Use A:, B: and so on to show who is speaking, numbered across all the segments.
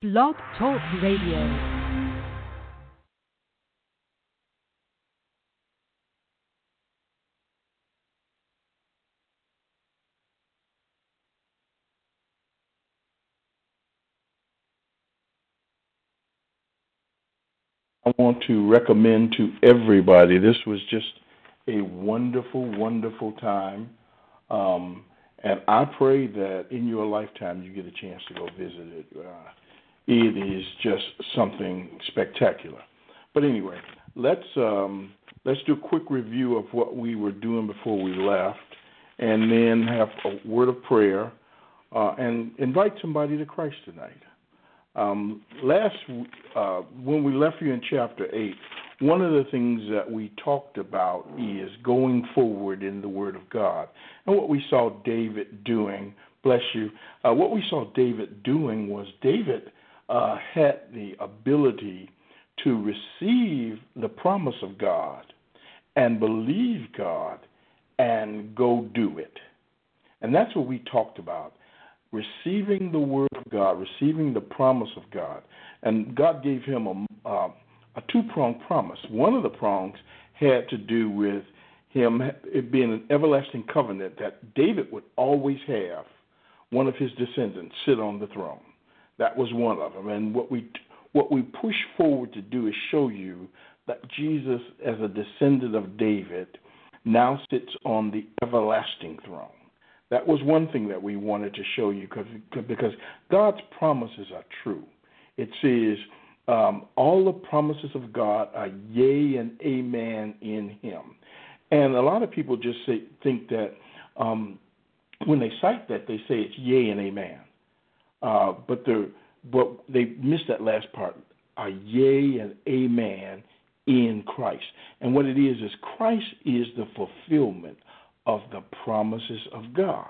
A: Blog Talk Radio.
B: I want to recommend to everybody this was just a wonderful, wonderful time. Um, and I pray that in your lifetime you get a chance to go visit it. Uh, it is just something spectacular. But anyway, let's um, let's do a quick review of what we were doing before we left, and then have a word of prayer, uh, and invite somebody to Christ tonight. Um, last, uh, when we left you in chapter 8, one of the things that we talked about is going forward in the Word of God. And what we saw David doing, bless you, uh, what we saw David doing was David uh, had the ability to receive the promise of God and believe God and go do it. And that's what we talked about receiving the word of God, receiving the promise of God. And God gave him a, uh, a two pronged promise. One of the prongs had to do with him it being an everlasting covenant that David would always have one of his descendants sit on the throne. That was one of them. And what we what we push forward to do is show you that Jesus, as a descendant of David, now sits on the everlasting throne. That was one thing that we wanted to show you cause, because God's promises are true. It says, um, all the promises of God are yea and amen in Him. And a lot of people just say, think that um, when they cite that, they say it's yea and amen. Uh, but, but they miss that last part, are yea and amen in Christ. And what it is, is Christ is the fulfillment of the promises of God.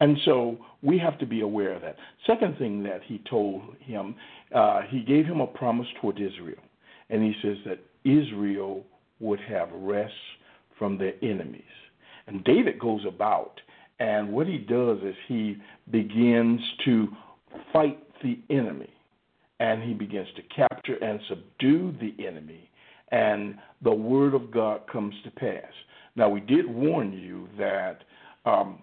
B: And so we have to be aware of that. Second thing that he told him, uh, he gave him a promise toward Israel. And he says that Israel would have rest from their enemies. And David goes about, and what he does is he begins to fight the enemy. And he begins to capture and subdue the enemy. And the word of God comes to pass. Now, we did warn you that um,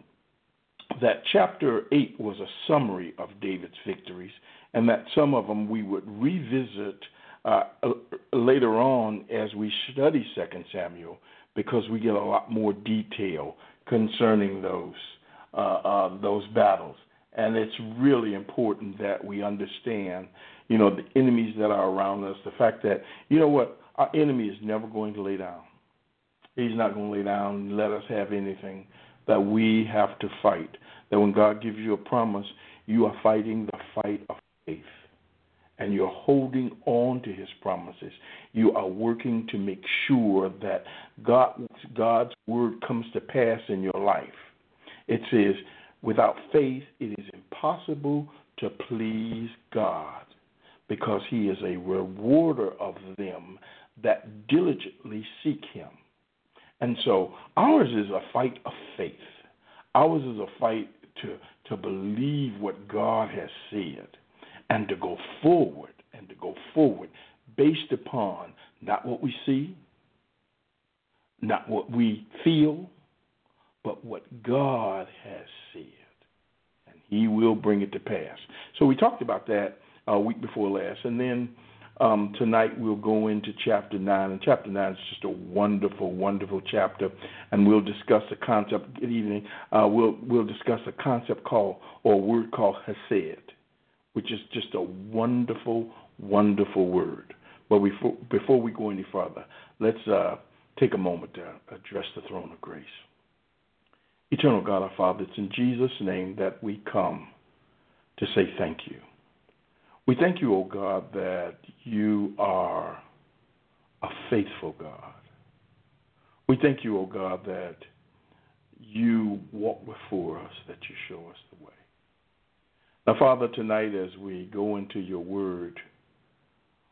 B: that chapter 8 was a summary of David's victories, and that some of them we would revisit uh, later on as we study 2 Samuel because we get a lot more detail concerning those uh, uh, those battles. And it's really important that we understand, you know, the enemies that are around us. The fact that, you know what, our enemy is never going to lay down. He's not going to lay down and let us have anything that we have to fight. That when God gives you a promise, you are fighting the fight of faith. And you're holding on to his promises. You are working to make sure that God, God's word comes to pass in your life. It says, without faith, it is impossible to please God because he is a rewarder of them that diligently seek him. And so ours is a fight of faith. Ours is a fight to, to believe what God has said and to go forward and to go forward based upon not what we see, not what we feel, but what God has said. And He will bring it to pass. So we talked about that a week before last. And then um, tonight we'll go into chapter 9, and chapter 9 is just a wonderful, wonderful chapter, and we'll discuss a concept. Good evening. Uh, we'll we'll discuss a concept called or a word called hesed, which is just a wonderful, wonderful word. But before before we go any further, let's uh, take a moment to address the throne of grace. Eternal God, our Father, it's in Jesus' name that we come to say thank you. We thank you, O oh God, that you are a faithful God. We thank you, O oh God, that you walk before us, that you show us the way. Now, Father, tonight as we go into your word,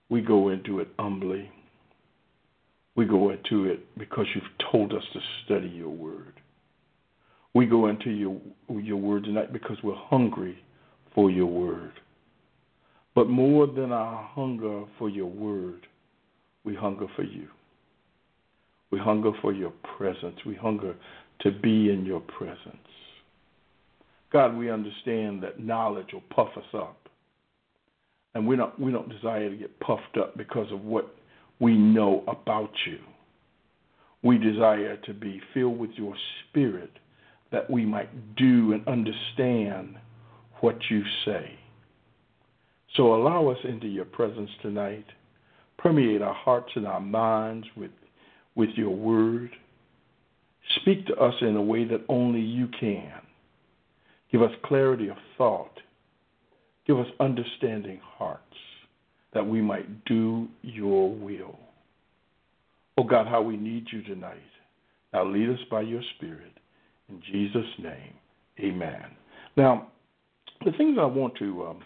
B: we go into it humbly. We go into it because you've told us to study your word. We go into your, your word tonight because we're hungry for your word. But more than our hunger for your word, we hunger for you. We hunger for your presence. We hunger to be in your presence. God, we understand that knowledge will puff us up. And we don't, we don't desire to get puffed up because of what we know about you. We desire to be filled with your spirit that we might do and understand what you say. So allow us into your presence tonight. Permeate our hearts and our minds with, with your word. Speak to us in a way that only you can. Give us clarity of thought. Give us understanding hearts that we might do your will. Oh God, how we need you tonight. Now lead us by your Spirit. In Jesus' name, amen. Now, the things I want to um,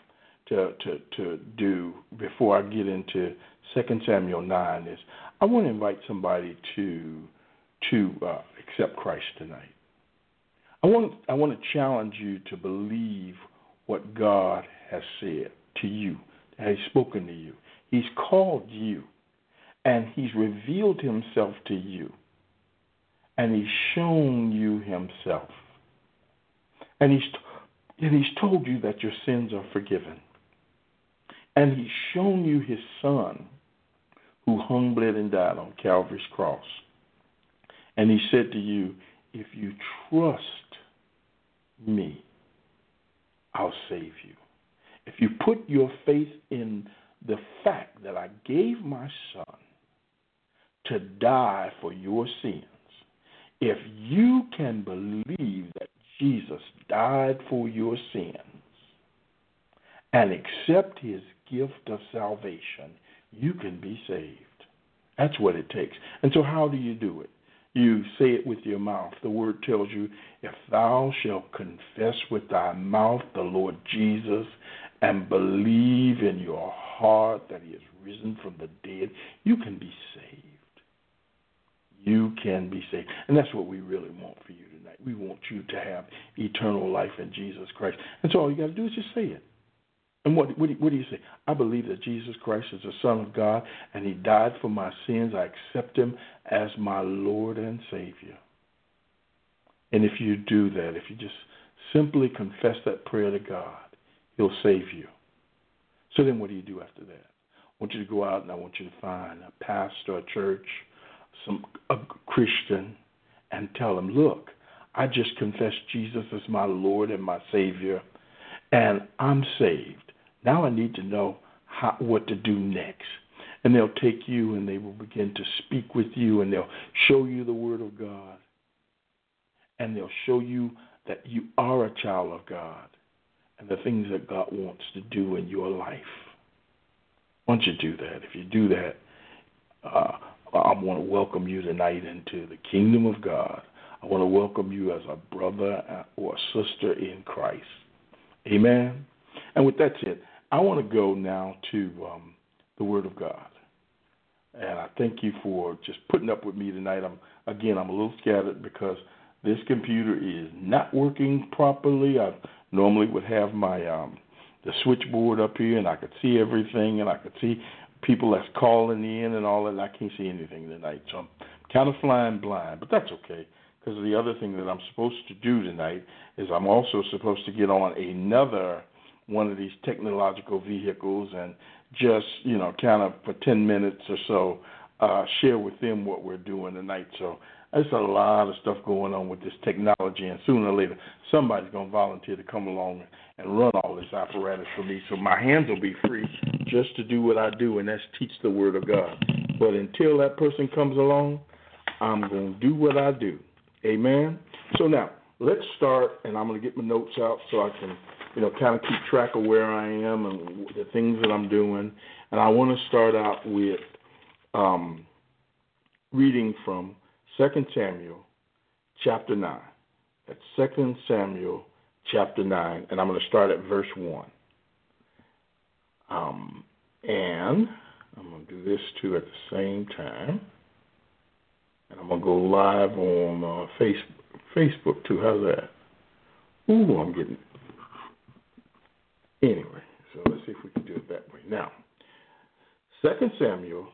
B: to, to to do before I get into Second Samuel nine is I want to invite somebody to to uh, accept Christ tonight. I want I want to challenge you to believe what God has said to you, has spoken to you. He's called you, and He's revealed Himself to you and he's shown you himself. And he's and he's told you that your sins are forgiven. And he's shown you his son who hung, bled, and died on Calvary's cross. And he said to you, If you trust me, I'll save you. If you put your faith in the fact that I gave my son to die for your sins, if you can believe that Jesus died for your sins and accept his gift of salvation, you can be saved. That's what it takes. And so, how do you do it? You say it with your mouth. The word tells you, if thou shalt confess with thy mouth the Lord Jesus and believe in your heart that he is risen from the dead, you can be saved you can be saved. And that's what we really want for you tonight. We want you to have eternal life in Jesus Christ. And so all you got to do is just say it. And what, what, do, what do you say? I believe that Jesus Christ is the Son of God and He died for my sins. I accept Him as my Lord and Savior. And if you do that, if you just simply confess that prayer to God, He'll save you. So then what do you do after that? I want you to go out and I want you to find a pastor, a church, some a Christian and tell them, look, I just confessed Jesus as my Lord and my Savior, and I'm saved. Now I need to know how, what to do next. And they'll take you and they will begin to speak with you and they'll show you the Word of God. And they'll show you that you are a child of God and the things that God wants to do in your life. Once you do that, if you do that, uh, I want to welcome you tonight into the kingdom of God. I want to welcome you as a brother or a sister in Christ. Amen. And with that said, I want to go now to um, the Word of God. And I thank you for just putting up with me tonight. I'm again, I'm a little scattered because this computer is not working properly. I normally would have my um, the switchboard up here, and I could see everything, and I could see people that's calling in and all that. I can't see anything tonight, so I'm kind of flying blind, but that's okay. Because the other thing that I'm supposed to do tonight is I'm also supposed to get on another one of these technological vehicles and just you know kind of for 10 minutes or so uh, share with them what we're doing tonight. So there's a lot of stuff going on with this technology, and sooner or later somebody's going to volunteer to come along and run all this apparatus for me. So my hands will be free just to do what I do, and that's teach the Word of God. But until that person comes along, I'm going to do what I do. Amen. So now let's start, and I'm going to get my notes out so I can you know, kind of keep track of where I am and the things that I'm doing. And I want to start out with um, reading from Second Samuel chapter 9. That's Second Samuel chapter 9, and I'm going to start at verse 1. Um, and I'm going to do this too at the same time. And I'm going to go live on uh, face, Facebook too. How's that? Ooh, I'm getting. Anyway, so let's see if we can do it that way. Now, Second Samuel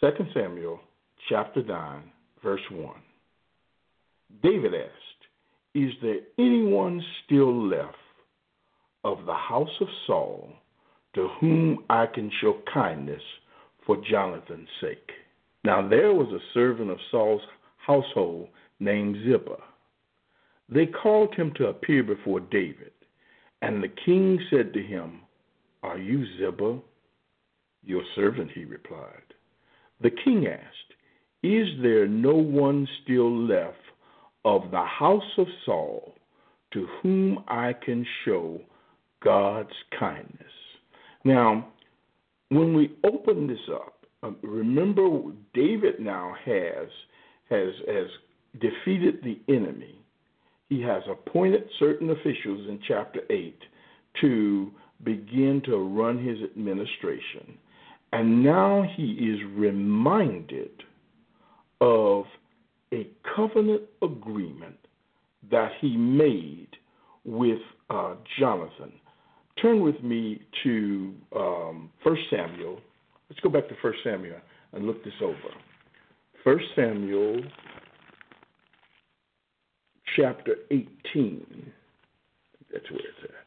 B: Second Samuel chapter nine, verse one. David asked, Is there anyone still left of the house of Saul to whom I can show kindness for Jonathan's sake? Now there was a servant of Saul's household named Ziba. They called him to appear before David, and the king said to him, Are you Ziba? Your servant, he replied. The king asked, Is there no one still left of the house of Saul to whom I can show God's kindness? Now, when we open this up, uh, remember David now has has has defeated the enemy. He has appointed certain officials in chapter 8 to begin to run his administration. And now he is reminded of a covenant agreement that he made with uh, Jonathan. Turn with me to um, 1 Samuel. Let's go back to 1 Samuel and look this over. 1 Samuel chapter 18. That's where it's at.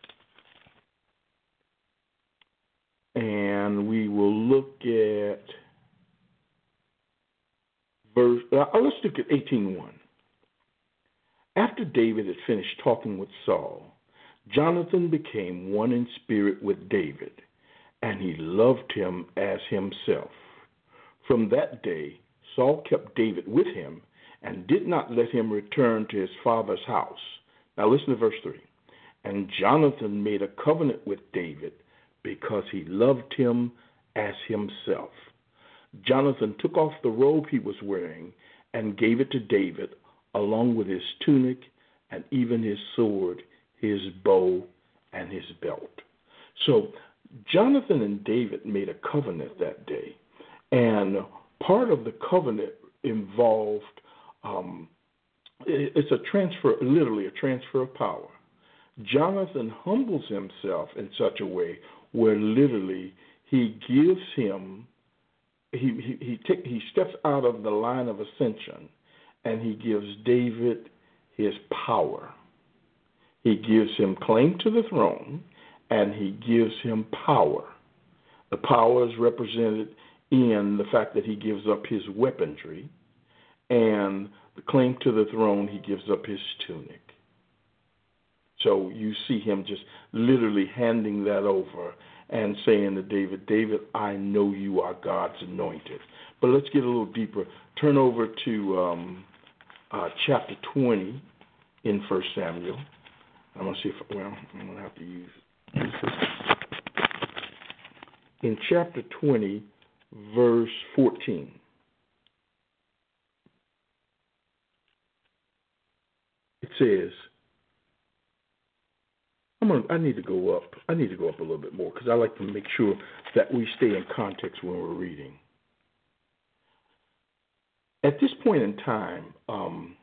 B: and we will look at verse. Uh, let's look at 18:1. After David had finished talking with Saul, Jonathan became one in spirit with David, and he loved him as himself. From that day, Saul kept David with him and did not let him return to his father's house. Now listen to verse 3. And Jonathan made a covenant with David because he loved him as himself. Jonathan took off the robe he was wearing and gave it to David, along with his tunic and even his sword, his bow, and his belt. So Jonathan and David made a covenant that day, and part of the covenant involved um, it's a transfer, literally a transfer of power. Jonathan humbles himself in such a way where literally he gives him he he he, take, he steps out of the line of ascension and he gives David his power. He gives him claim to the throne and he gives him power. The power is represented in the fact that he gives up his weaponry and the claim to the throne he gives up his tunic. So you see him just literally handing that over and saying to David, David, I know you are God's anointed. But let's get a little deeper. Turn over to um, uh, chapter 20 in First Samuel. I'm to see if, well, I'm to have to use. In chapter 20, verse 14. It says, I'm gonna, I need to go up. I need to go up a little bit more because I like to make sure that we stay in context when we're reading. At this point in time, um,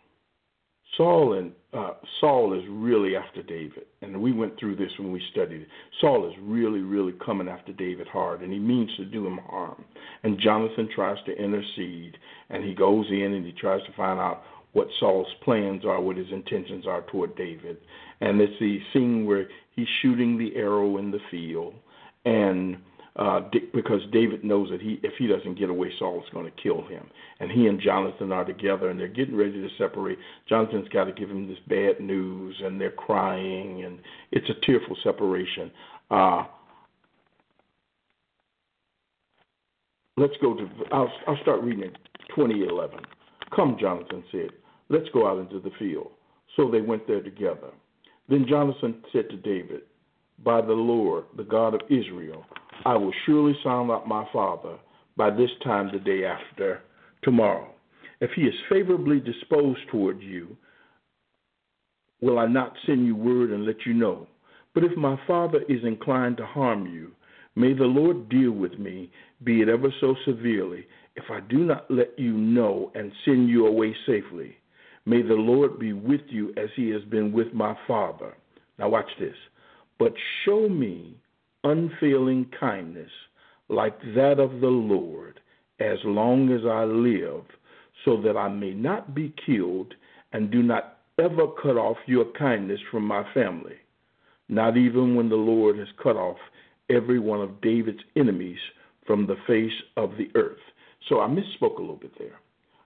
B: Saul and uh, Saul is really after David, and we went through this when we studied it. Saul is really, really coming after David hard, and he means to do him harm. And Jonathan tries to intercede, and he goes in and he tries to find out what Saul's plans are, what his intentions are toward David. And it's the scene where he's shooting the arrow in the field, and uh, because David knows that he, if he doesn't get away, Saul is going to kill him. And he and Jonathan are together, and they're getting ready to separate. Jonathan's got to give him this bad news, and they're crying, and it's a tearful separation. Uh, let's go to, I'll, I'll start reading it 2011. Come, Jonathan said, let's go out into the field. So they went there together. Then Jonathan said to David, By the Lord, the God of Israel, I will surely sound out my father by this time the day after tomorrow. If he is favorably disposed toward you, will I not send you word and let you know? But if my father is inclined to harm you, may the Lord deal with me, be it ever so severely, if I do not let you know and send you away safely. May the Lord be with you as he has been with my father. Now, watch this. But show me unfailing kindness like that of the Lord as long as I live, so that I may not be killed, and do not ever cut off your kindness from my family, not even when the Lord has cut off every one of David's enemies from the face of the earth. So I misspoke a little bit there.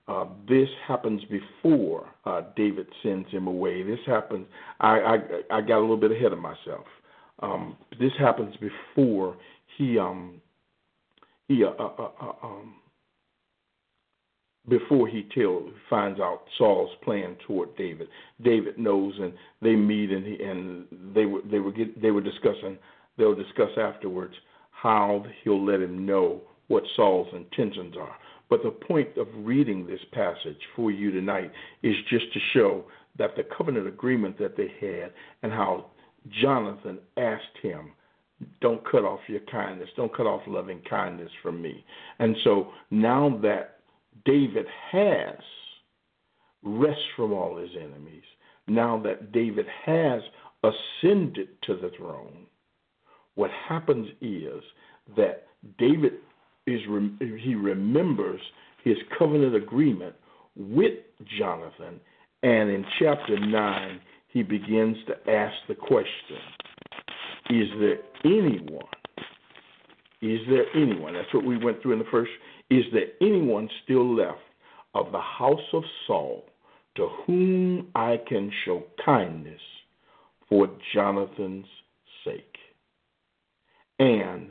B: Uh, this happens before uh, David sends him away. This happens. I, I I got a little bit ahead of myself. Um, this happens before he um he uh, uh, uh, uh um before he tell finds out Saul's plan toward David. David knows, and they meet, and he, and they were they were get, they were discussing. They'll discuss afterwards how he'll let him know what Saul's intentions are. But the point of reading this passage for you tonight is just to show that the covenant agreement that they had and how Jonathan asked him, Don't cut off your kindness, don't cut off loving kindness from me. And so now that David has rest from all his enemies, now that David has ascended to the throne, what happens is that David is he remembers his covenant agreement with Jonathan, and in chapter nine he begins to ask the question: Is there anyone? Is there anyone? That's what we went through in the first. Is there anyone still left of the house of Saul to whom I can show kindness for Jonathan's sake? And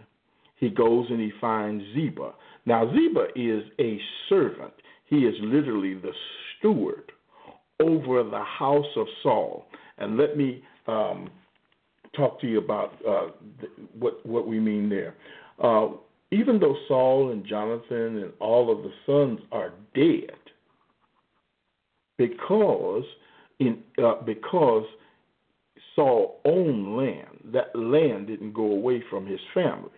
B: he goes and he finds Ziba. Now, Ziba is a servant, he is literally the steward over the house of Saul. And let me um, talk to you about uh, what, what we mean there. Uh, even though Saul and Jonathan and all of the sons are dead, because in uh, because Saul owned land, that land didn't go away from his family.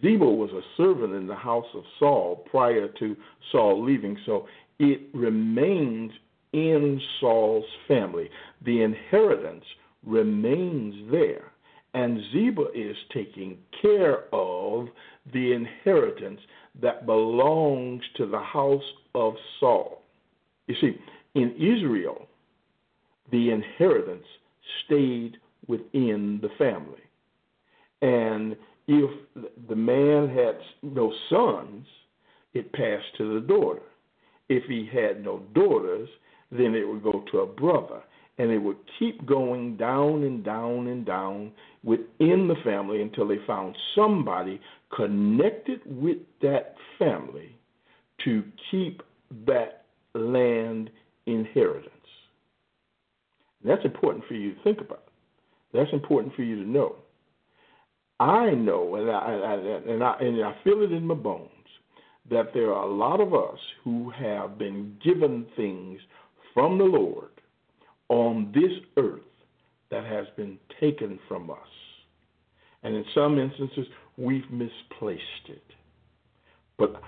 B: Ziba was a servant in the house of Saul prior to Saul leaving, so it remains in Saul's family. The inheritance remains there, and Ziba is taking care of the inheritance that belongs to the house of Saul. You see, in Israel, the inheritance stayed within the family. And if the man had no sons, it passed to the daughter. If he had no daughters, then it would go to a brother. And it would keep going down and down and down within the family until they found somebody connected with that family to keep that land inheritance. That's important for you to think about. That's important for you to know. I know, and I, and I and I feel it in my bones, that there are a lot of us who have been given things from the Lord on this earth that has been taken from us. And in some instances, we've misplaced it. But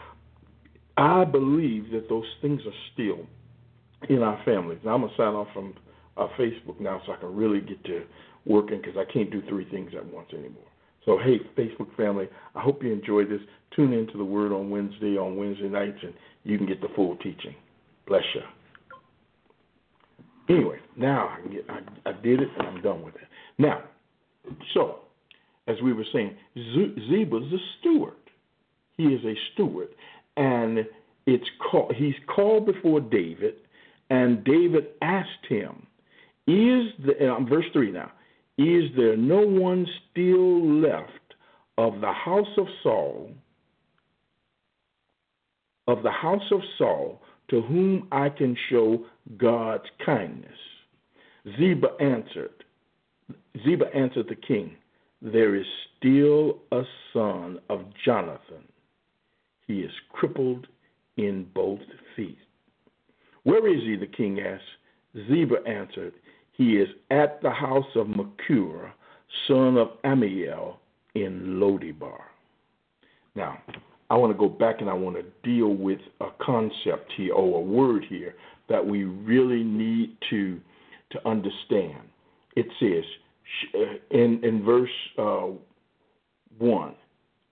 B: I believe that those things are still in our families. Now, I'm going to sign off from uh, Facebook now so I can really get to working because I can't do three things at once anymore. So, hey, Facebook family, I hope you enjoyed this. Tune in to the Word on Wednesday, on Wednesday nights, and you can get the full teaching. Bless you. Anyway, now I, get, I, I did it and I'm done with it. Now, so, as we were saying, Ziba's a steward. He is a steward. And it's called, he's called before David, and David asked him, Is the, verse 3 now, is there no one still left of the house of Saul of the house of Saul to whom I can show God's kindness? Ziba answered, Ziba answered the king, There is still a son of Jonathan. He is crippled in both feet. Where is he? the king asked. Ziba answered, He is at the house of Machir, son of Ammiel, in Lo Debar. Now, I want to go back and I want to deal with a concept here or a word here that we really need to to understand. It says uh, in in verse uh, one,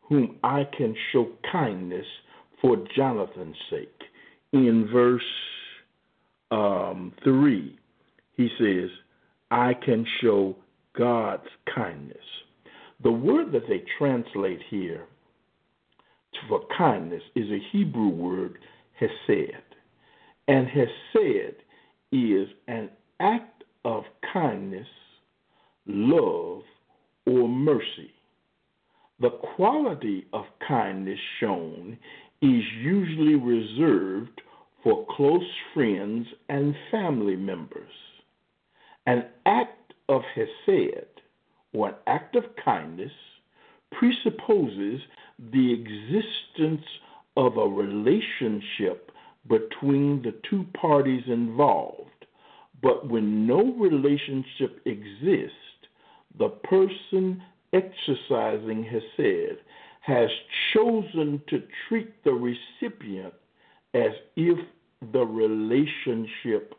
B: whom I can show kindness for Jonathan's sake. In verse um, three, he says, I can show God's kindness. The word that they translate here for kindness is a Hebrew word, hesed. And hesed is an act of kindness, love, or mercy. The quality of kindness shown is usually reserved for close friends and family members. An act of hesed, or an act of kindness, presupposes the existence of a relationship between the two parties involved. But when no relationship exists, the person exercising Hesed has chosen to treat the recipient as if the relationship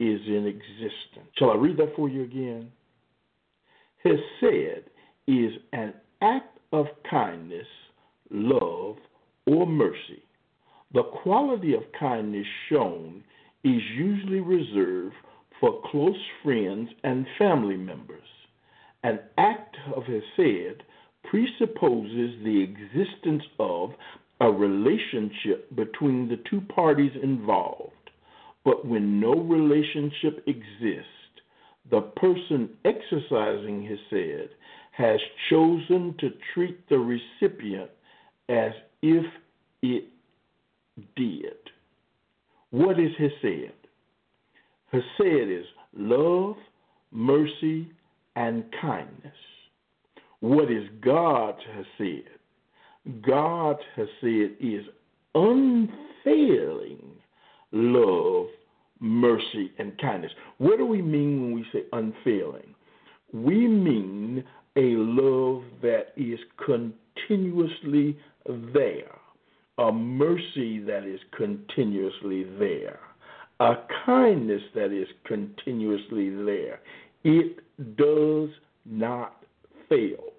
B: is in existence. Shall I read that for you again? Hesed is an act of kindness love, or mercy. The quality of kindness shown is usually reserved for close friends and family members. An act of Hesed presupposes the existence of a relationship between the two parties involved. But when no relationship exists, the person exercising Hesed has chosen to treat the recipient as if it did. What is Hesed? Hesed is love, mercy, and kindness. What is God's Hesed? God's Hesed is unfailing love, mercy, and kindness. What do we mean when we say unfailing? We mean a love that is continuously there, a mercy that is continuously there, a kindness that is continuously there. It does not fail.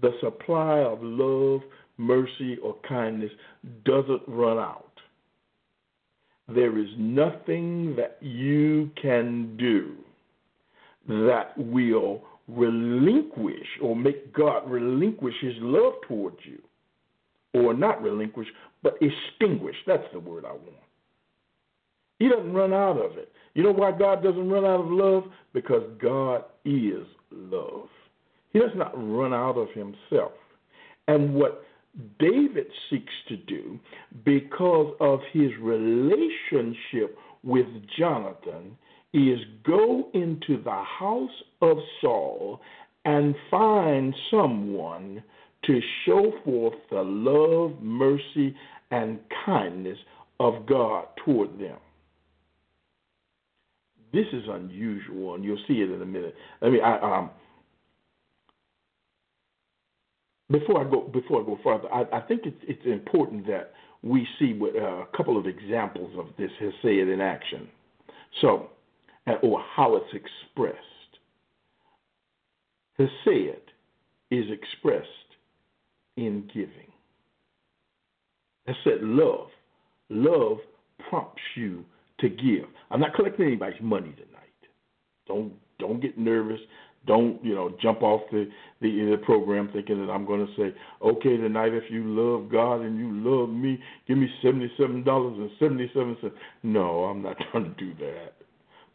B: The supply of love, mercy, or kindness doesn't run out. There is nothing that you can do that will relinquish or make God relinquish his love towards you or not relinquish, but extinguish. That's the word I want. He doesn't run out of it. You know why God doesn't run out of love? Because God is love. He does not run out of himself. And what David seeks to do, because of his relationship with Jonathan, is go into the house of Saul and find someone to show forth the love, mercy, and kindness of God toward them. This is unusual, and you'll see it in a minute. I mean, I, um, before I go before I go further, I, I think it's, it's important that we see what, uh, a couple of examples of this Hesed in action. So, or how it's expressed. Hesed is expressed in giving. I said love. Love prompts you to give. I'm not collecting anybody's money tonight. Don't don't get nervous. Don't you know jump off the the, the program thinking that I'm going to say, okay, tonight if you love God and you love me, give me seventy seven dollars and seventy seven cents. No, I'm not trying to do that.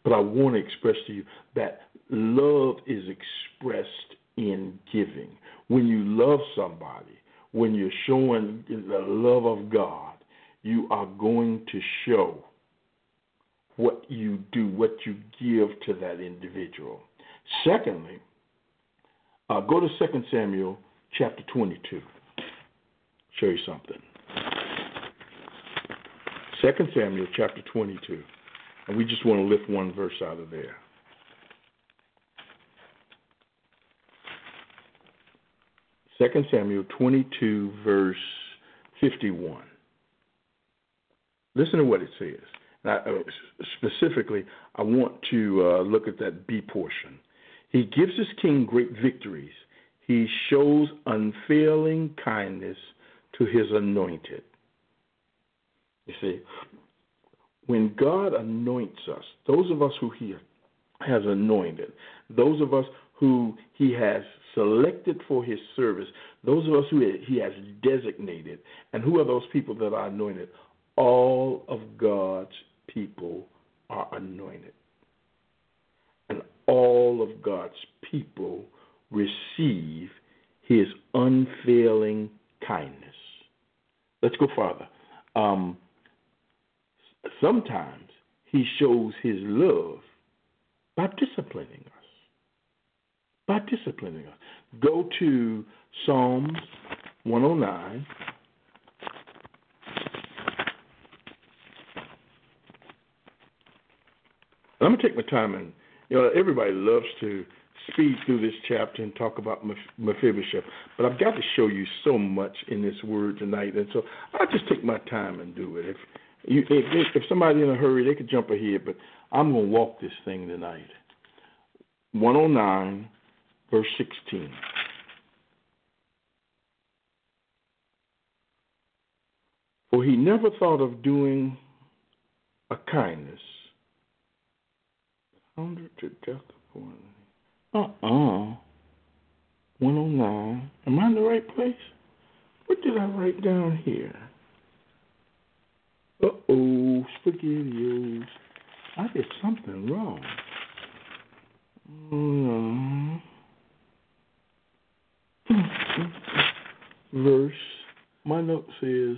B: But I want to express to you that love is expressed in giving. When you love somebody, when you're showing the love of God, you are going to show what you do, what you give to that individual. Secondly, uh, go to 2 Samuel chapter 22. Show you something. 2 Samuel chapter 22. And we just want to lift one verse out of there. Second Samuel 22, verse 51. Listen to what it says. Now, uh, specifically, I want to uh, look at that B portion. He gives his king great victories. He shows unfailing kindness to his anointed. You see, when God anoints us, those of us who He has anointed, those of us who He has selected for His service, those of us who He has designated, and who are those people that are anointed? All of God's people are anointed. All of God's people receive His unfailing kindness. Let's go farther. Um, sometimes he shows his love by disciplining us. By disciplining us. Go to Psalms 109. I'm going to take my time and, you know, everybody loves to speed through this chapter and talk about Mephibosheth, but I've got to show you so much in this word tonight, and so I'll just take my time and do it. If you, if, if somebody's in a hurry, they could jump ahead, but I'm going to walk this thing tonight. 109, verse 16. For he never thought of doing a kindness. Under to upon Uh-uh. 109. Am I in the right place? What did I write down here? Uh oh, spaghettios. I did something wrong. No. Verse, my note says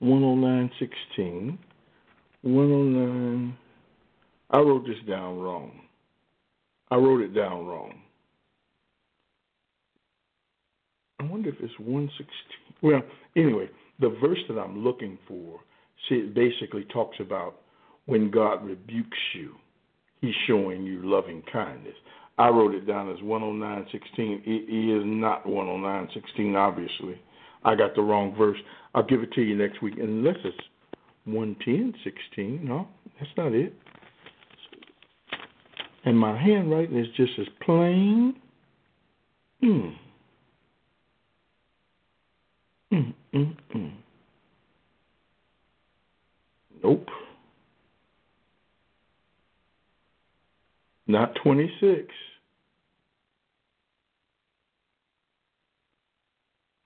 B: 109.16. 109. I wrote this down wrong. I wrote it down wrong. I wonder if it's 116. Well, anyway, the verse that I'm looking for See, it basically talks about when God rebukes you, He's showing you loving kindness. I wrote it down as 109.16. It is not 109.16, obviously. I got the wrong verse. I'll give it to you next week, unless it's 110.16. No, that's not it. And my handwriting is just as plain. Hmm. Mm, mm, mm. Nope. Not 26.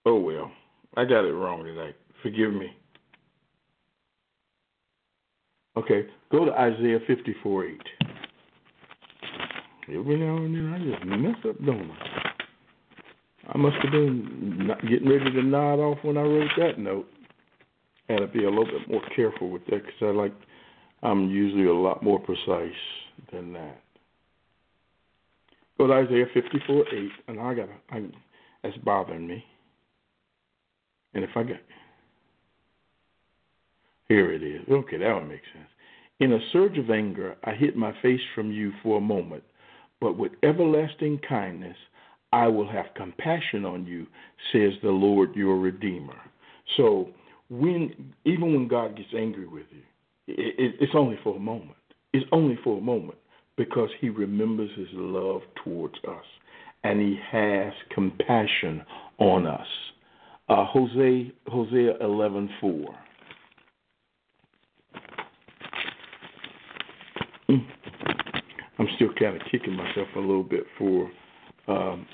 B: Oh well, I got it wrong tonight. Forgive me. Okay, go to Isaiah 54 8. Every now and then I just mess up, don't I? I must have been getting ready to nod off when I wrote that note had to be a little bit more careful with that because I like I'm usually a lot more precise than that. Go to Isaiah 54 8, and I got I that's bothering me. And if I got here it is. Okay, that would make sense. In a surge of anger, I hid my face from you for a moment, but with everlasting kindness, I will have compassion on you, says the Lord your Redeemer. So when even when God gets angry with you, it, it, it's only for a moment. It's only for a moment because He remembers His love towards us, and He has compassion on us. Uh, Hosea Hosea eleven four. I'm still kind of kicking myself a little bit for um,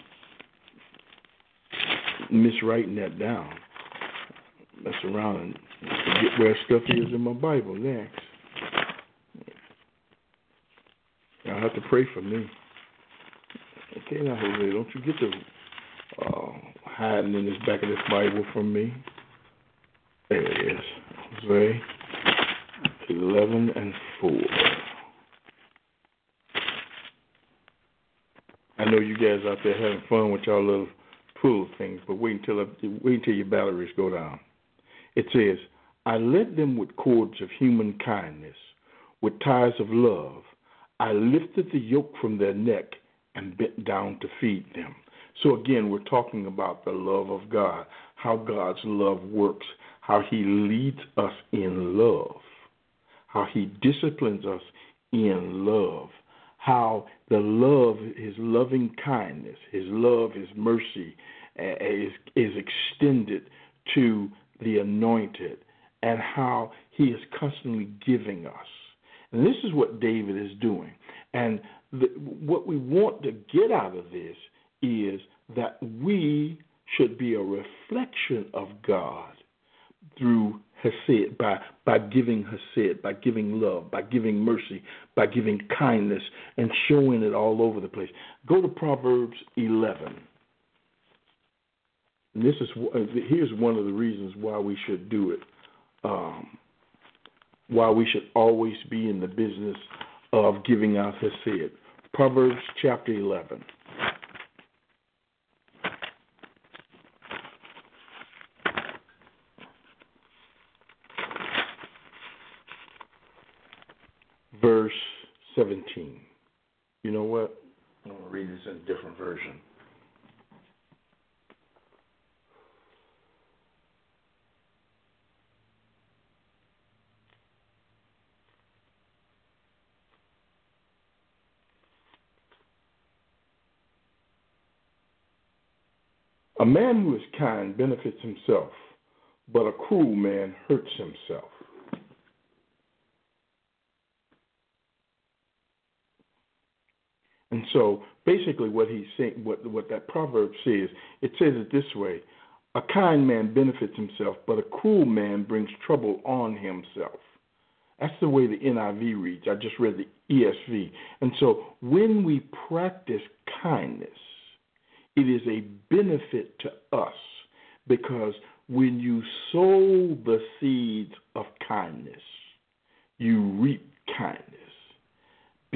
B: miswriting that down mess around and forget where stuff is in my Bible next. I have to pray for me. Okay, now Hosea, don't you get to uh, hiding in this back of this Bible from me. There it is. Hosea 11 and 4. I know you guys out there having fun with y'all little pool things, but wait until wait until your batteries go down. It says, "I led them with cords of human kindness, with ties of love. I lifted the yoke from their neck and bent down to feed them." So again, we're talking about the love of God, how God's love works, how He leads us in love, how He disciplines us in love, how the love, His loving kindness, His love, His mercy eh, eh, is, is extended to the anointed, and how He is constantly giving us. And this is what David is doing. And the, what we want to get out of this is that we should be a reflection of God through Hesed, by, by giving Hesed, by giving love, by giving mercy, by giving kindness, and showing it all over the place. Go to Proverbs 11. And this is here's one of the reasons why we should do it. Um, why we should always be in the business of giving out Hesed. Proverbs chapter 11. 17. You know what? I'm going to read this in a different version. A man who is kind benefits himself, but a cruel man hurts himself. And so basically what he's saying what what that proverb says, it says it this way a kind man benefits himself, but a cruel man brings trouble on himself. That's the way the NIV reads. I just read the ESV. And so when we practice kindness, it is a benefit to us because when you sow the seeds of kindness, you reap kindness.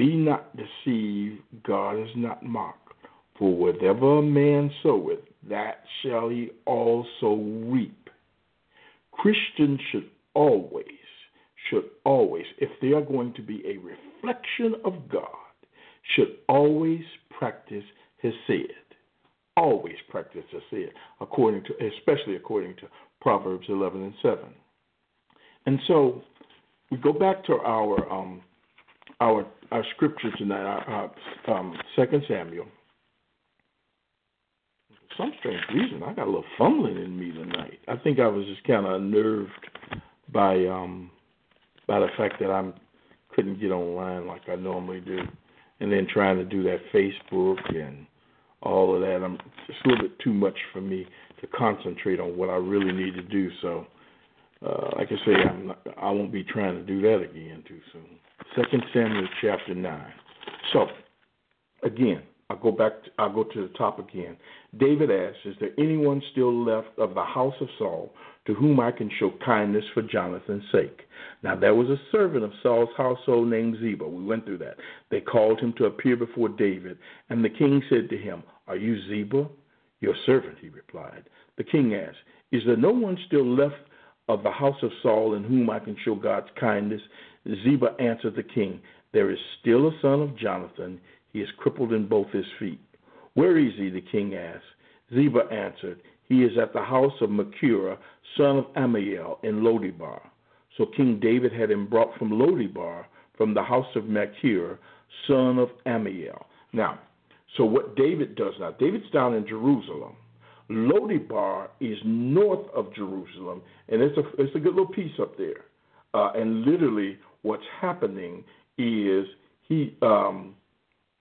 B: Be not deceived, God is not mocked. For whatever a man soweth, that shall he also reap. Christians should always, should always, if they are going to be a reflection of God, should always practice Hesed. Always practice Hesed, according to, especially according to Proverbs 11 and 7. And so we go back to our um, our our scripture tonight, our, our um, Second Samuel. For some strange reason, I got a little fumbling in me tonight. I think I was just kind of unnerved by um by the fact that I couldn't get online like I normally do, and then trying to do that Facebook and all of that. I'm just a little bit too much for me to concentrate on what I really need to do. So, uh, like I say, I'm not, I won't be trying to do that again too soon. Second Samuel chapter nine. So, again, I'll go back. To, I'll go to the top again. David asks, "Is there anyone still left of the house of Saul to whom I can show kindness for Jonathan's sake?" Now there was a servant of Saul's household named Ziba. We went through that. They called him to appear before David, and the king said to him, "Are you Ziba?" Your servant, he replied. The king asked, Is there no one still left of the house of Saul in whom I can show God's kindness? Ziba answered the king, There is still a son of Jonathan. He is crippled in both his feet. Where is he? the king asked. Ziba answered, He is at the house of Machir, son of Ammiel, in Lo Debar. So King David had him brought from Lo Debar, from the house of Machir, son of Ammiel. Now, so what David does now, David's down in Jerusalem. Lo Debar is north of Jerusalem, and it's a it's a good little piece up there. Uh, and literally, what's happening is he um,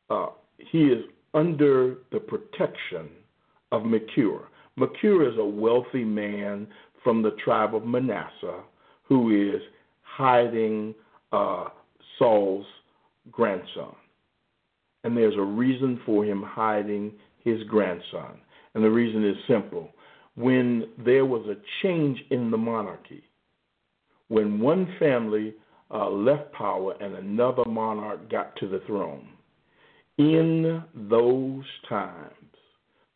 B: uh, he is under the protection of Machir. Machir is a wealthy man from the tribe of Manasseh who is hiding uh, Saul's grandson. And there's a reason for him hiding his grandson. And the reason is simple. When there was a change in the monarchy, when one family uh, left power and another monarch got to the throne. In those times,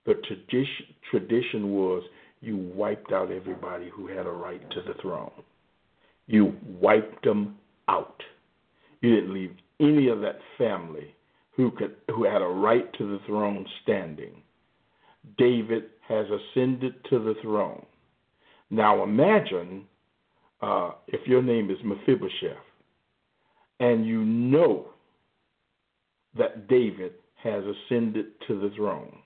B: the tradition, tradition was you wiped out everybody who had a right to the throne. You wiped them out. You didn't leave any of that family who could who had a right to the throne standing. David has ascended to the throne. Now imagine uh, if your name is Mephibosheth and you know that David has ascended to the throne.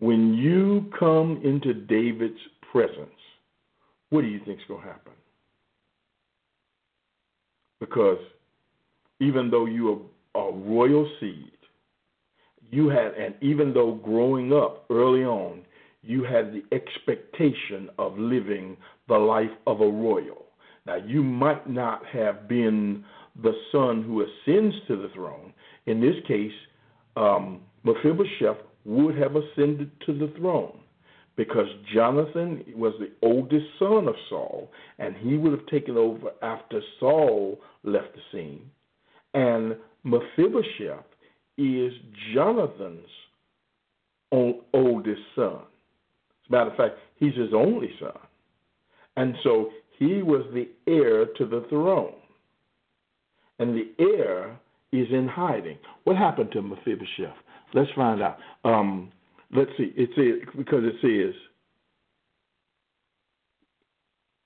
B: When you come into David's presence, what do you think is going to happen? Because even though you are a royal seed, you had, and even though growing up early on, you had the expectation of living the life of a royal. Now, you might not have been the son who ascends to the throne. In this case, um, Mephibosheth would have ascended to the throne because Jonathan was the oldest son of Saul, and he would have taken over after Saul left the scene. And Mephibosheth is Jonathan's oldest son. As a matter of fact, he's his only son. And so he was the heir to the throne. And the heir is in hiding. What happened to Mephibosheth? Let's find out. Um, let's see. It says because it says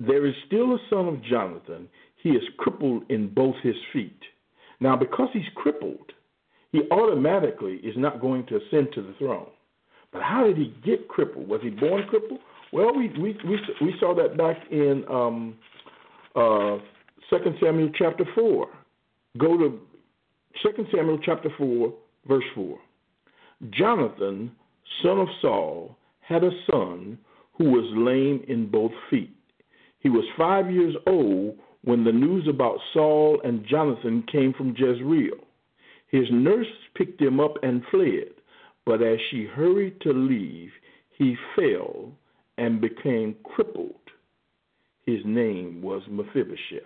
B: there is still a son of Jonathan. He is crippled in both his feet. Now, because he's crippled, he automatically is not going to ascend to the throne. But how did he get crippled? Was he born crippled? Well, we we we, we saw that back in um, uh, 2 Samuel chapter four. Go to 2 Samuel chapter four, verse four. Jonathan, son of Saul, had a son who was lame in both feet. He was five years old when the news about Saul and Jonathan came from Jezreel. His nurse picked him up and fled, but as she hurried to leave, he fell and became crippled. His name was Mephibosheth.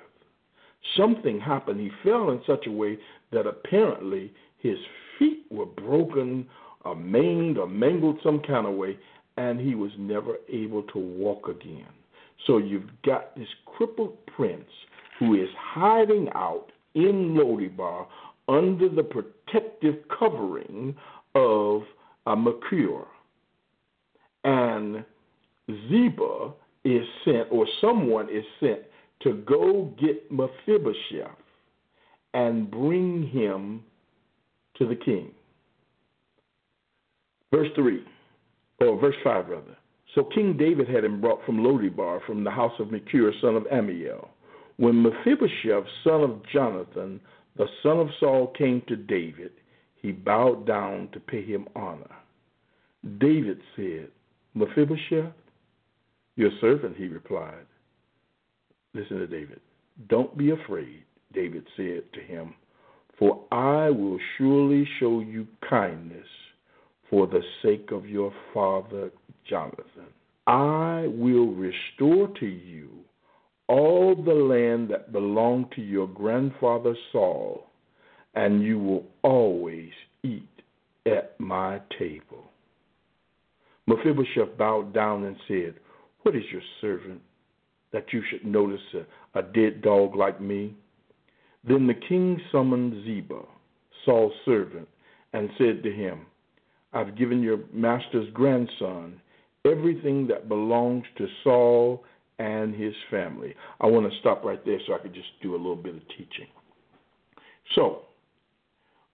B: Something happened. He fell in such a way that apparently his feet were broken or maimed or mangled some kind of way, and he was never able to walk again. So you've got this crippled prince who is hiding out in Lo Debar under the protective covering of uh, a Machir. And Ziba is sent, or someone is sent, to go get Mephibosheth and bring him to the king. Verse 3, or verse 5 rather. So King David had him brought from Lo Debar, from the house of Machir, son of Ammiel. When Mephibosheth, son of Jonathan, the son of Saul, came to David, he bowed down to pay him honor. David said, Mephibosheth, your servant, he replied. Listen to David. Don't be afraid, David said to him, for I will surely show you kindness for the sake of your father Jonathan. I will restore to you all the land that belonged to your grandfather Saul, and you will always eat at my table. Mephibosheth bowed down and said, What is your servant that you should notice a, a dead dog like me? Then the king summoned Ziba, Saul's servant, and said to him, I've given your master's grandson everything that belongs to Saul and his family. I want to stop right there so I could just do a little bit of teaching. So,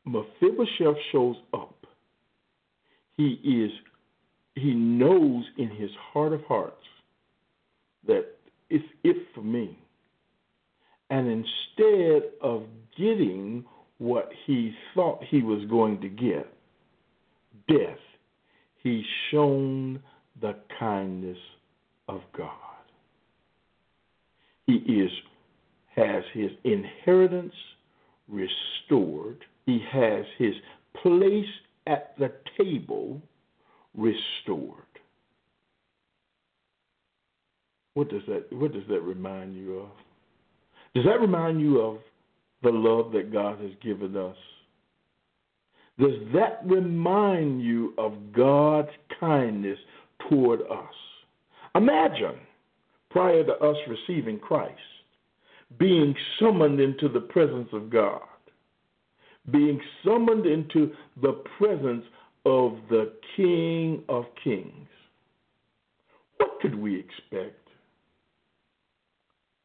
B: Mephibosheth shows up. He is he knows in his heart of hearts that it's it for me. And instead of getting what he thought he was going to get, death, he's shown the kindness of God. He is has his inheritance restored. He has his place at the table restored. What does that what does that remind you of? Does that remind you of the love that God has given us? Does that remind you of God's kindness toward us? Imagine, prior to us receiving Christ, being summoned into the presence of God, being summoned into the presence of the King of Kings. What could we expect?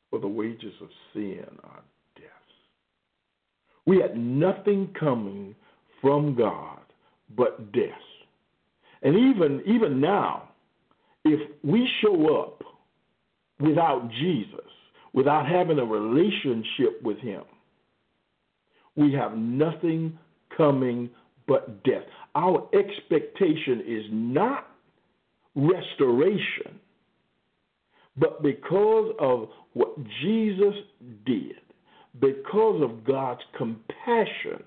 B: For the wages of sin are death. We had nothing coming from God but death. And even even now, if we show up without Jesus, without having a relationship with him, we have nothing coming but death. Our expectation is not restoration, but because of what Jesus did, because of God's compassion,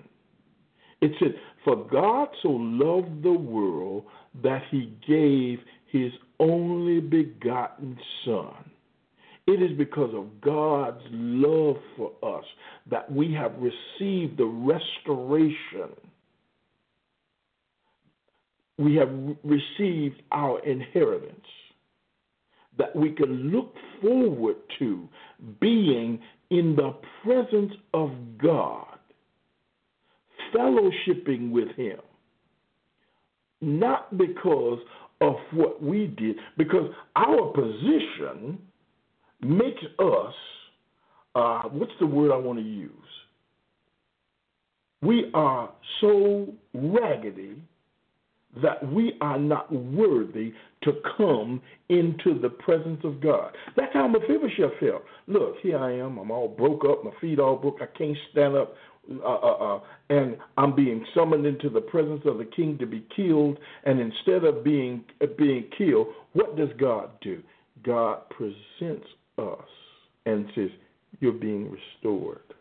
B: it said, For God so loved the world that he gave his only begotten Son. It is because of God's love for us that we have received the restoration. We have received our inheritance that we can look forward to being in the presence of God fellowshipping with Him. Not because of what we did, because our position makes us, uh, what's the word I want to use? We are so raggedy that we are not worthy to come into the presence of God. That's how Mephibosheth felt. Look, here I am. I'm all broke up. My feet all broke. I can't stand up uh, uh, uh, and I'm being summoned into the presence of the king to be killed. And instead of being being killed, what does God do? God presents us and says, "You're being restored."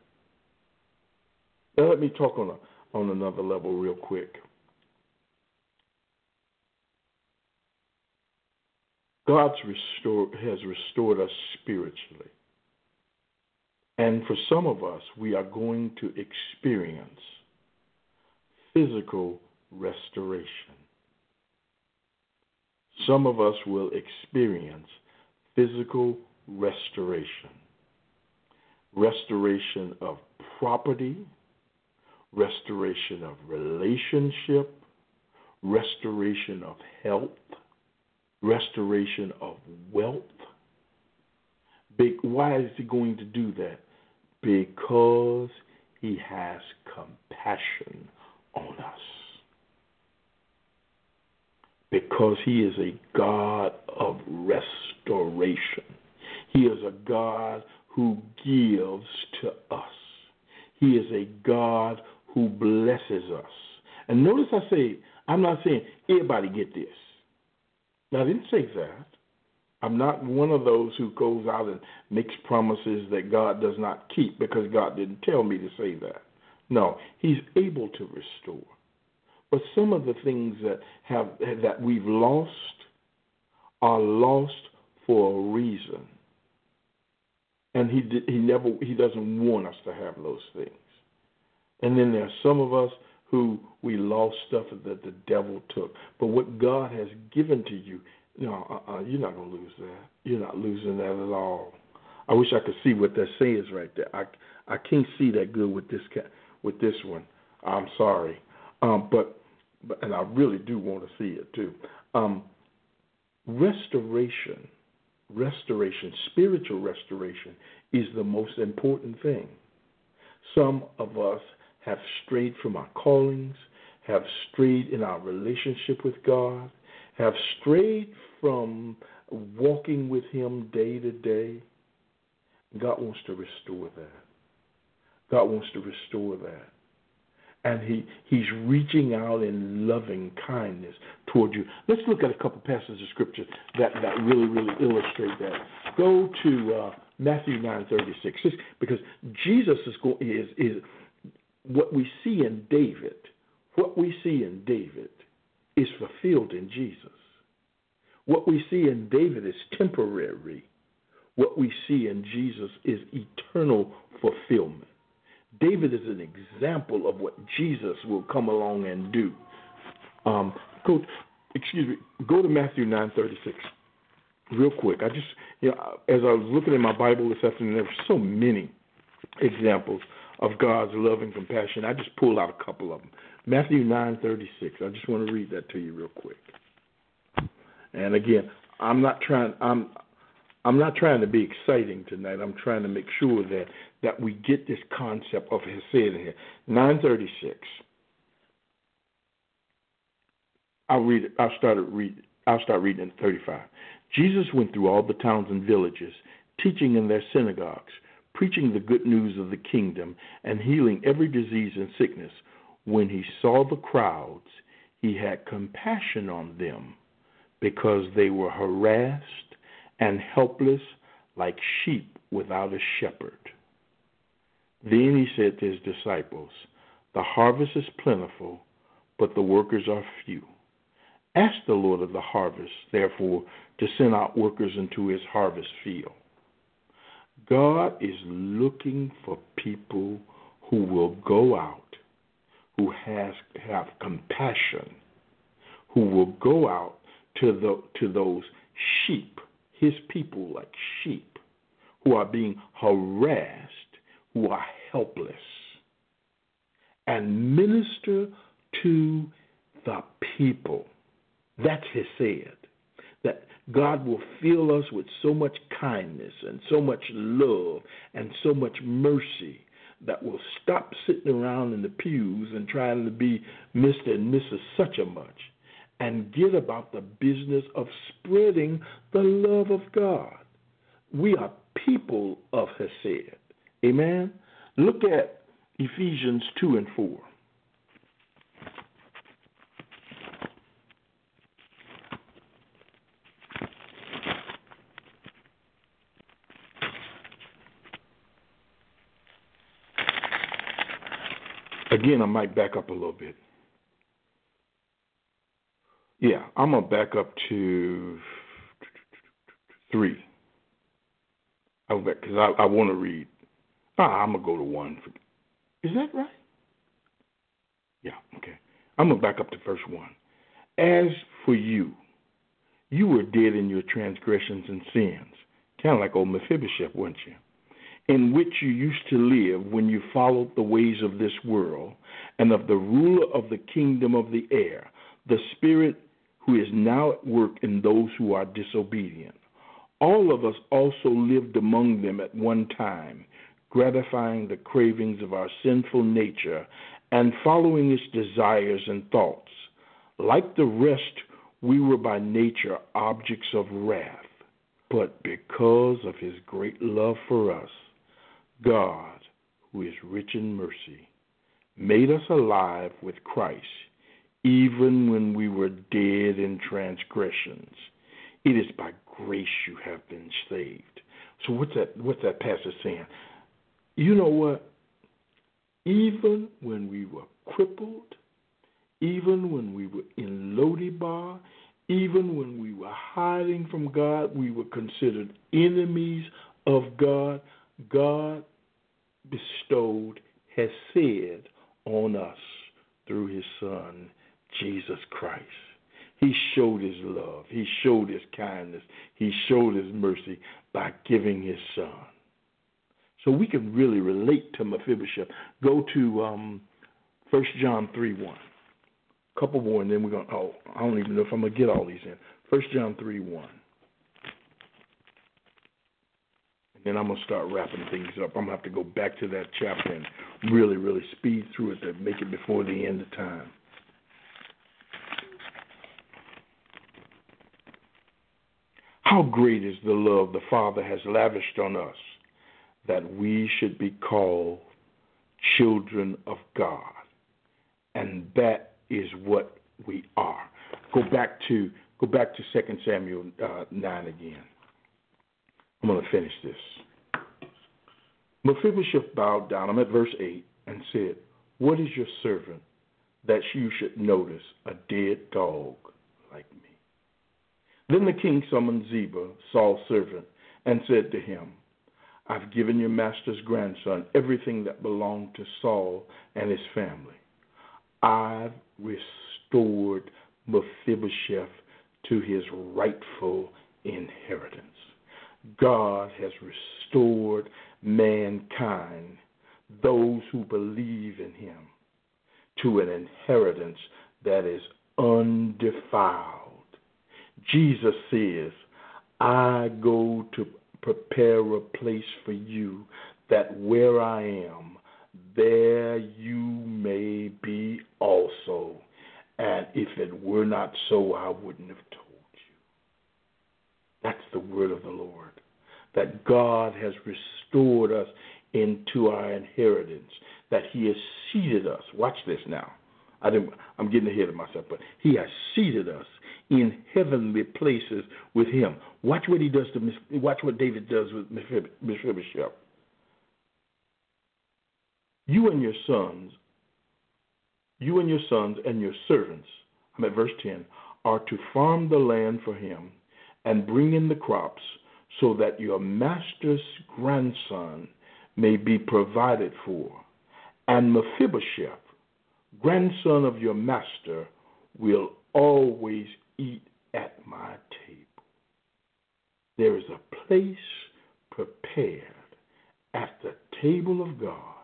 B: Now let me talk on a, on another level real quick. God's restore, has restored us spiritually. And for some of us, we are going to experience physical restoration. Some of us will experience physical restoration, restoration of property, restoration of relationship, restoration of health, restoration of wealth. Big, why is he going to do that? because he has compassion on us. Because he is a God of restoration. He is a God who gives to us. He is a God who blesses us. And notice I say, I'm not saying everybody get this. Now, I didn't say that. I'm not one of those who goes out and makes promises that God does not keep because God didn't tell me to say that. No, He's able to restore. But some of the things that have that we've lost are lost for a reason, and He He never He doesn't want us to have those things. And then there are some of us who we lost stuff that the devil took. But what God has given to you, no, uh, uh, you're not gonna lose that. You're not losing that at all. I wish I could see what that says right there. I I can't see that good with this with this one. I'm sorry, um, but but and I really do want to see it too. Um, restoration, restoration, spiritual restoration is the most important thing. Some of us have strayed from our callings, have strayed in our relationship with God, have strayed from walking with Him day to day, God wants to restore that. God wants to restore that. And he, He's reaching out in loving kindness toward you. Let's look at a couple passages of Scripture that, that really, really illustrate that. Go to uh, Matthew 9.36, because Jesus is, is, is what we see in David, what we see in David is fulfilled in Jesus. What we see in David is temporary. what we see in Jesus is eternal fulfillment. David is an example of what Jesus will come along and do. Um, go, excuse me, go to Matthew nine thirty six, real quick. I just, you know, as I was looking at my Bible this afternoon, there were so many examples of God's love and compassion. I just pulled out a couple of them. Matthew nine thirty six. I just want to read that to you real quick. And again, I'm not trying. I'm I'm not trying to be exciting tonight. I'm trying to make sure that that we get this concept of Hesed here. 936. I'll read it. I'll start read. I'll start reading at 35. Jesus went through all the towns and villages, teaching in their synagogues, preaching the good news of the kingdom, and healing every disease and sickness. When he saw the crowds, he had compassion on them, because they were harassed and helpless like sheep without a shepherd. Then he said to his disciples, The harvest is plentiful, but the workers are few. Ask the Lord of the harvest, therefore, to send out workers into his harvest field. God is looking for people who will go out, who has have compassion, who will go out to the to those sheep his people like sheep who are being harassed, who are helpless, and minister to the people. That's his said. That God will fill us with so much kindness and so much love and so much mercy that we'll stop sitting around in the pews and trying to be Mr. and Mrs. Such a much and get about the business of spreading the love of God. We are people of Hesed. Amen? Look at Ephesians 2 and 4. Again, I might back up a little bit. Yeah, I'm gonna back up to three. because I, I want to read. Ah, I'm gonna go to one. Is that right? Yeah. Okay. I'm gonna back up to verse one. As for you, you were dead in your transgressions and sins, kind of like old Mephibosheth, weren't you? In which you used to live when you followed the ways of this world and of the ruler of the kingdom of the air, the spirit who is now at work in those who are disobedient. All of us also lived among them at one time, gratifying the cravings of our sinful nature and following its desires and thoughts. Like the rest, we were by nature objects of wrath. But because of his great love for us, God, who is rich in mercy, made us alive with Christ even when we were dead in transgressions. It is by grace you have been saved. So what's that what's that passage saying? You know what? Even when we were crippled, even when we were in Lo-debar, even when we were hiding from God, we were considered enemies of God. God bestowed Hesed on us through his Son, Jesus Christ. He showed his love. He showed his kindness. He showed his mercy by giving his son. So we can really relate to Mephibosheth. Go to um, 1 John 3 1. A couple more, and then we're going to, oh, I don't even know if I'm going to get all these in. 1 John 3 1. And then I'm going to start wrapping things up. I'm going to have to go back to that chapter and really, really speed through it to make it before the end of time. How great is the love the Father has lavished on us that we should be called children of God. And that is what we are. Go back to go back to 2 Samuel uh, 9 again. I'm going to finish this. Mephibosheth bowed down, I'm at verse 8, and said, What is your servant that you should notice a dead dog like me? Then the king summoned Ziba, Saul's servant, and said to him, I've given your master's grandson everything that belonged to Saul and his family. I've restored Mephibosheth to his rightful inheritance. God has restored mankind, those who believe in him, to an inheritance that is undefiled. Jesus says, I go to prepare a place for you, that where I am, there you may be also. And if it were not so, I wouldn't have told you. That's the word of the Lord. That God has restored us into our inheritance, that He has seated us. Watch this now. I I'm getting ahead of myself, but He has seated us in heavenly places with him. Watch what he does to watch what David does with Mephibosheth. You and your sons, you and your sons and your servants, I'm at verse 10, are to farm the land for him and bring in the crops so that your master's grandson may be provided for. And Mephibosheth, grandson of your master, will always eat at my table. There is a place prepared at the table of God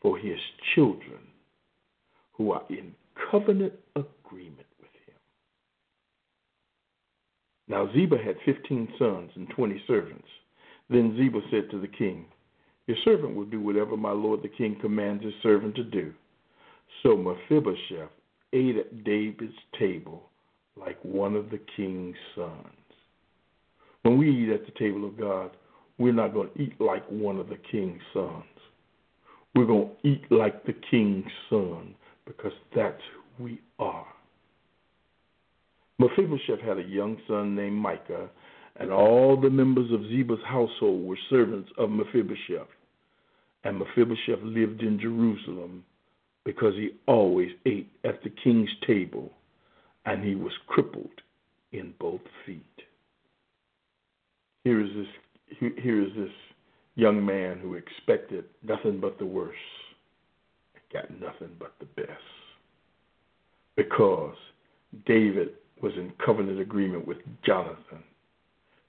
B: for his children who are in covenant agreement with him. Now Ziba had fifteen sons and twenty servants. Then Ziba said to the king, Your servant will do whatever my lord the king commands his servant to do. So Mephibosheth ate at David's table like one of the king's sons. When we eat at the table of God, we're not going to eat like one of the king's sons. We're going to eat like the king's son because that's who we are. Mephibosheth had a young son named Micah, and all the members of Ziba's household were servants of Mephibosheth. And Mephibosheth lived in Jerusalem because he always ate at the king's table and he was crippled in both feet. Here is this here is this young man who expected nothing but the worst got nothing but the best. Because David was in covenant agreement with Jonathan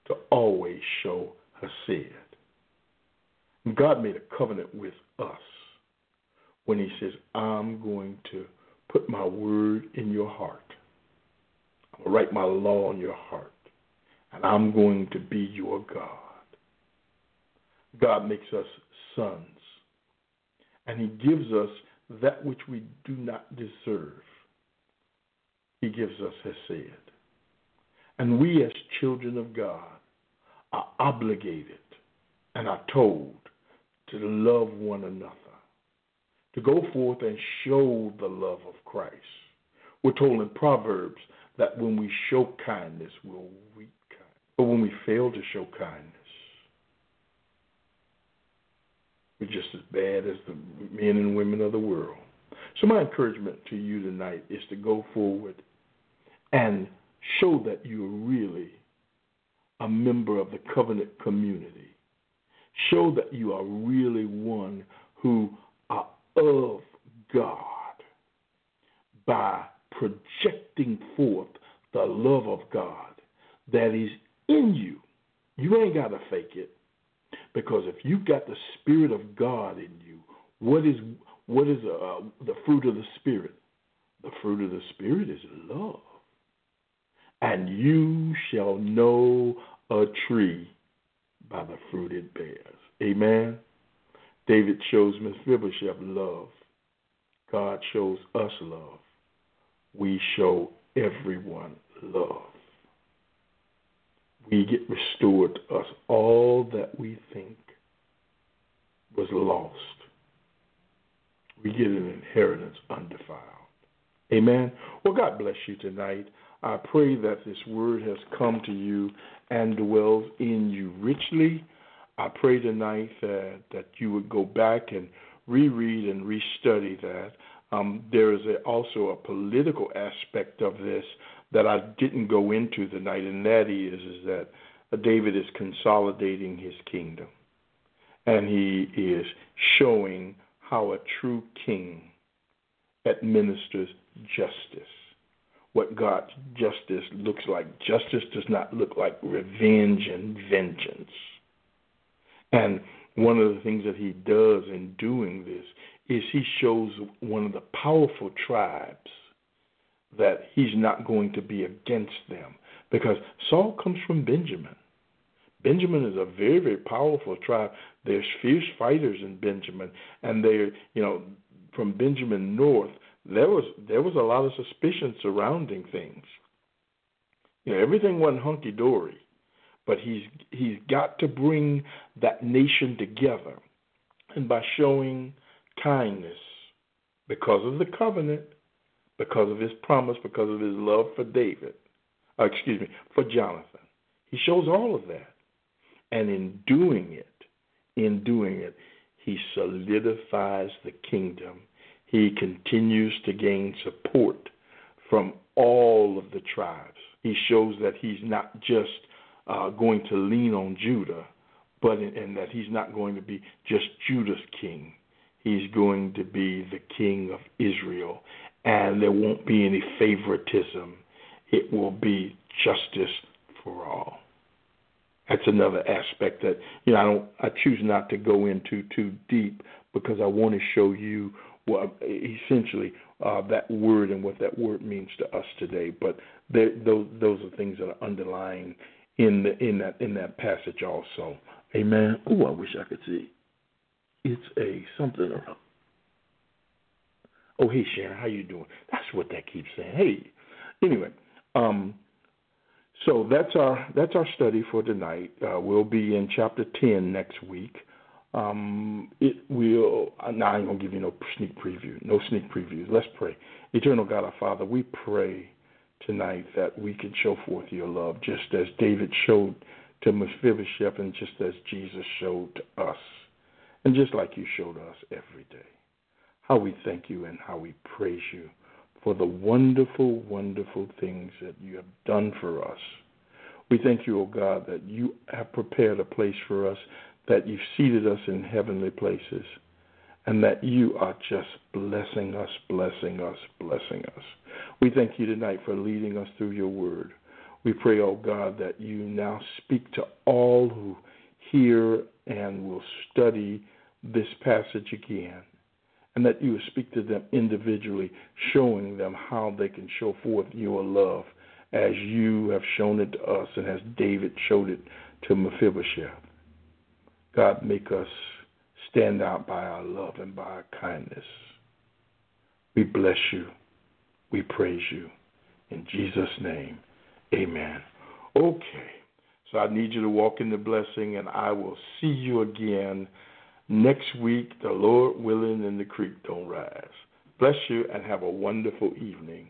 B: to always show Hesed. God made a covenant with us when he says, I'm going to put my word in your heart I'm going to write my law on your heart, and I'm going to be your God. God makes us sons, and He gives us that which we do not deserve. He gives us Hesed. And we, as children of God, are obligated and are told to love one another, to go forth and show the love of Christ. We're told in Proverbs that when we show kindness, we'll reap kindness. But when we fail to show kindness, we're just as bad as the men and women of the world. So, my encouragement to you tonight is to go forward and show that you're really a member of the covenant community. Show that you are really one who are of God by projecting forth the love of God that is in you. You ain't got to fake it. Because if you've got the Spirit of God in you, what is what is uh, the fruit of the Spirit? The fruit of the Spirit is love. And you shall know a tree by the fruit it bears. Amen. David shows Mephibosheth love. God shows us love we show everyone love. We get restored to us all that we think was lost. We get an inheritance undefiled. Amen. Well, God bless you tonight. I pray that this word has come to you and dwells in you richly. I pray tonight that, that you would go back and reread and restudy that. Um, there is a, also a political aspect of this that I didn't go into tonight, and that is, is that David is consolidating his kingdom, and he is showing how a true king administers justice. What God's justice looks like. Justice does not look like revenge and vengeance. And one of the things that he does in doing this is he shows one of the powerful tribes that he's not going to be against them because Saul comes from Benjamin. Benjamin is a very, very powerful tribe. There's fierce fighters in Benjamin, and they're, you know, from Benjamin north, there was there was a lot of suspicion surrounding things. You know, everything wasn't hunky dory, but he's he's got to bring that nation together, and by showing kindness, because of the covenant, because of his promise, because of his love for David, uh, excuse me, for Jonathan, he shows all of that, and in doing it, in doing it, he solidifies the kingdom he continues to gain support from all of the tribes. He shows that he's not just uh, going to lean on Judah, but in, and that he's not going to be just Judah's king. He's going to be the king of Israel, and there won't be any favoritism. It will be justice for all. That's another aspect that you know I don't I choose not to go into too deep because I want to show you well, essentially uh, that word and what that word means to us today. But there, those those are things that are underlying in the in that in that passage also. Amen. Oh, I wish I could see. It's a something around. Oh, hey Sharon, how you doing? That's what that keeps saying. Hey, anyway, um, so that's our that's our study for tonight. Uh, we'll be in chapter ten next week. Um, it will. Now I ain't gonna give you no sneak preview. No sneak previews. Let's pray. Eternal God, our Father, we pray tonight that we can show forth your love, just as David showed to Mephibosheth, and just as Jesus showed to us, and just like you showed us every day. How we thank you and how we praise you for the wonderful, wonderful things that you have done for us. We thank you, O oh God, that you have prepared a place for us that you've seated us in heavenly places, and that you are just blessing us, blessing us, blessing us. We thank you tonight for leading us through your word. We pray, oh God, that you now speak to all who hear and will study this passage again, and that you will speak to them individually, showing them how they can show forth your love as you have shown it to us and as David showed it to Mephibosheth. God, make us stand out by our love and by our kindness. We bless you. We praise you. In Jesus' name, amen. Okay, so I need you to walk in the blessing, and I will see you again next week, the Lord willing, and the creek don't rise. Bless you and have a wonderful evening.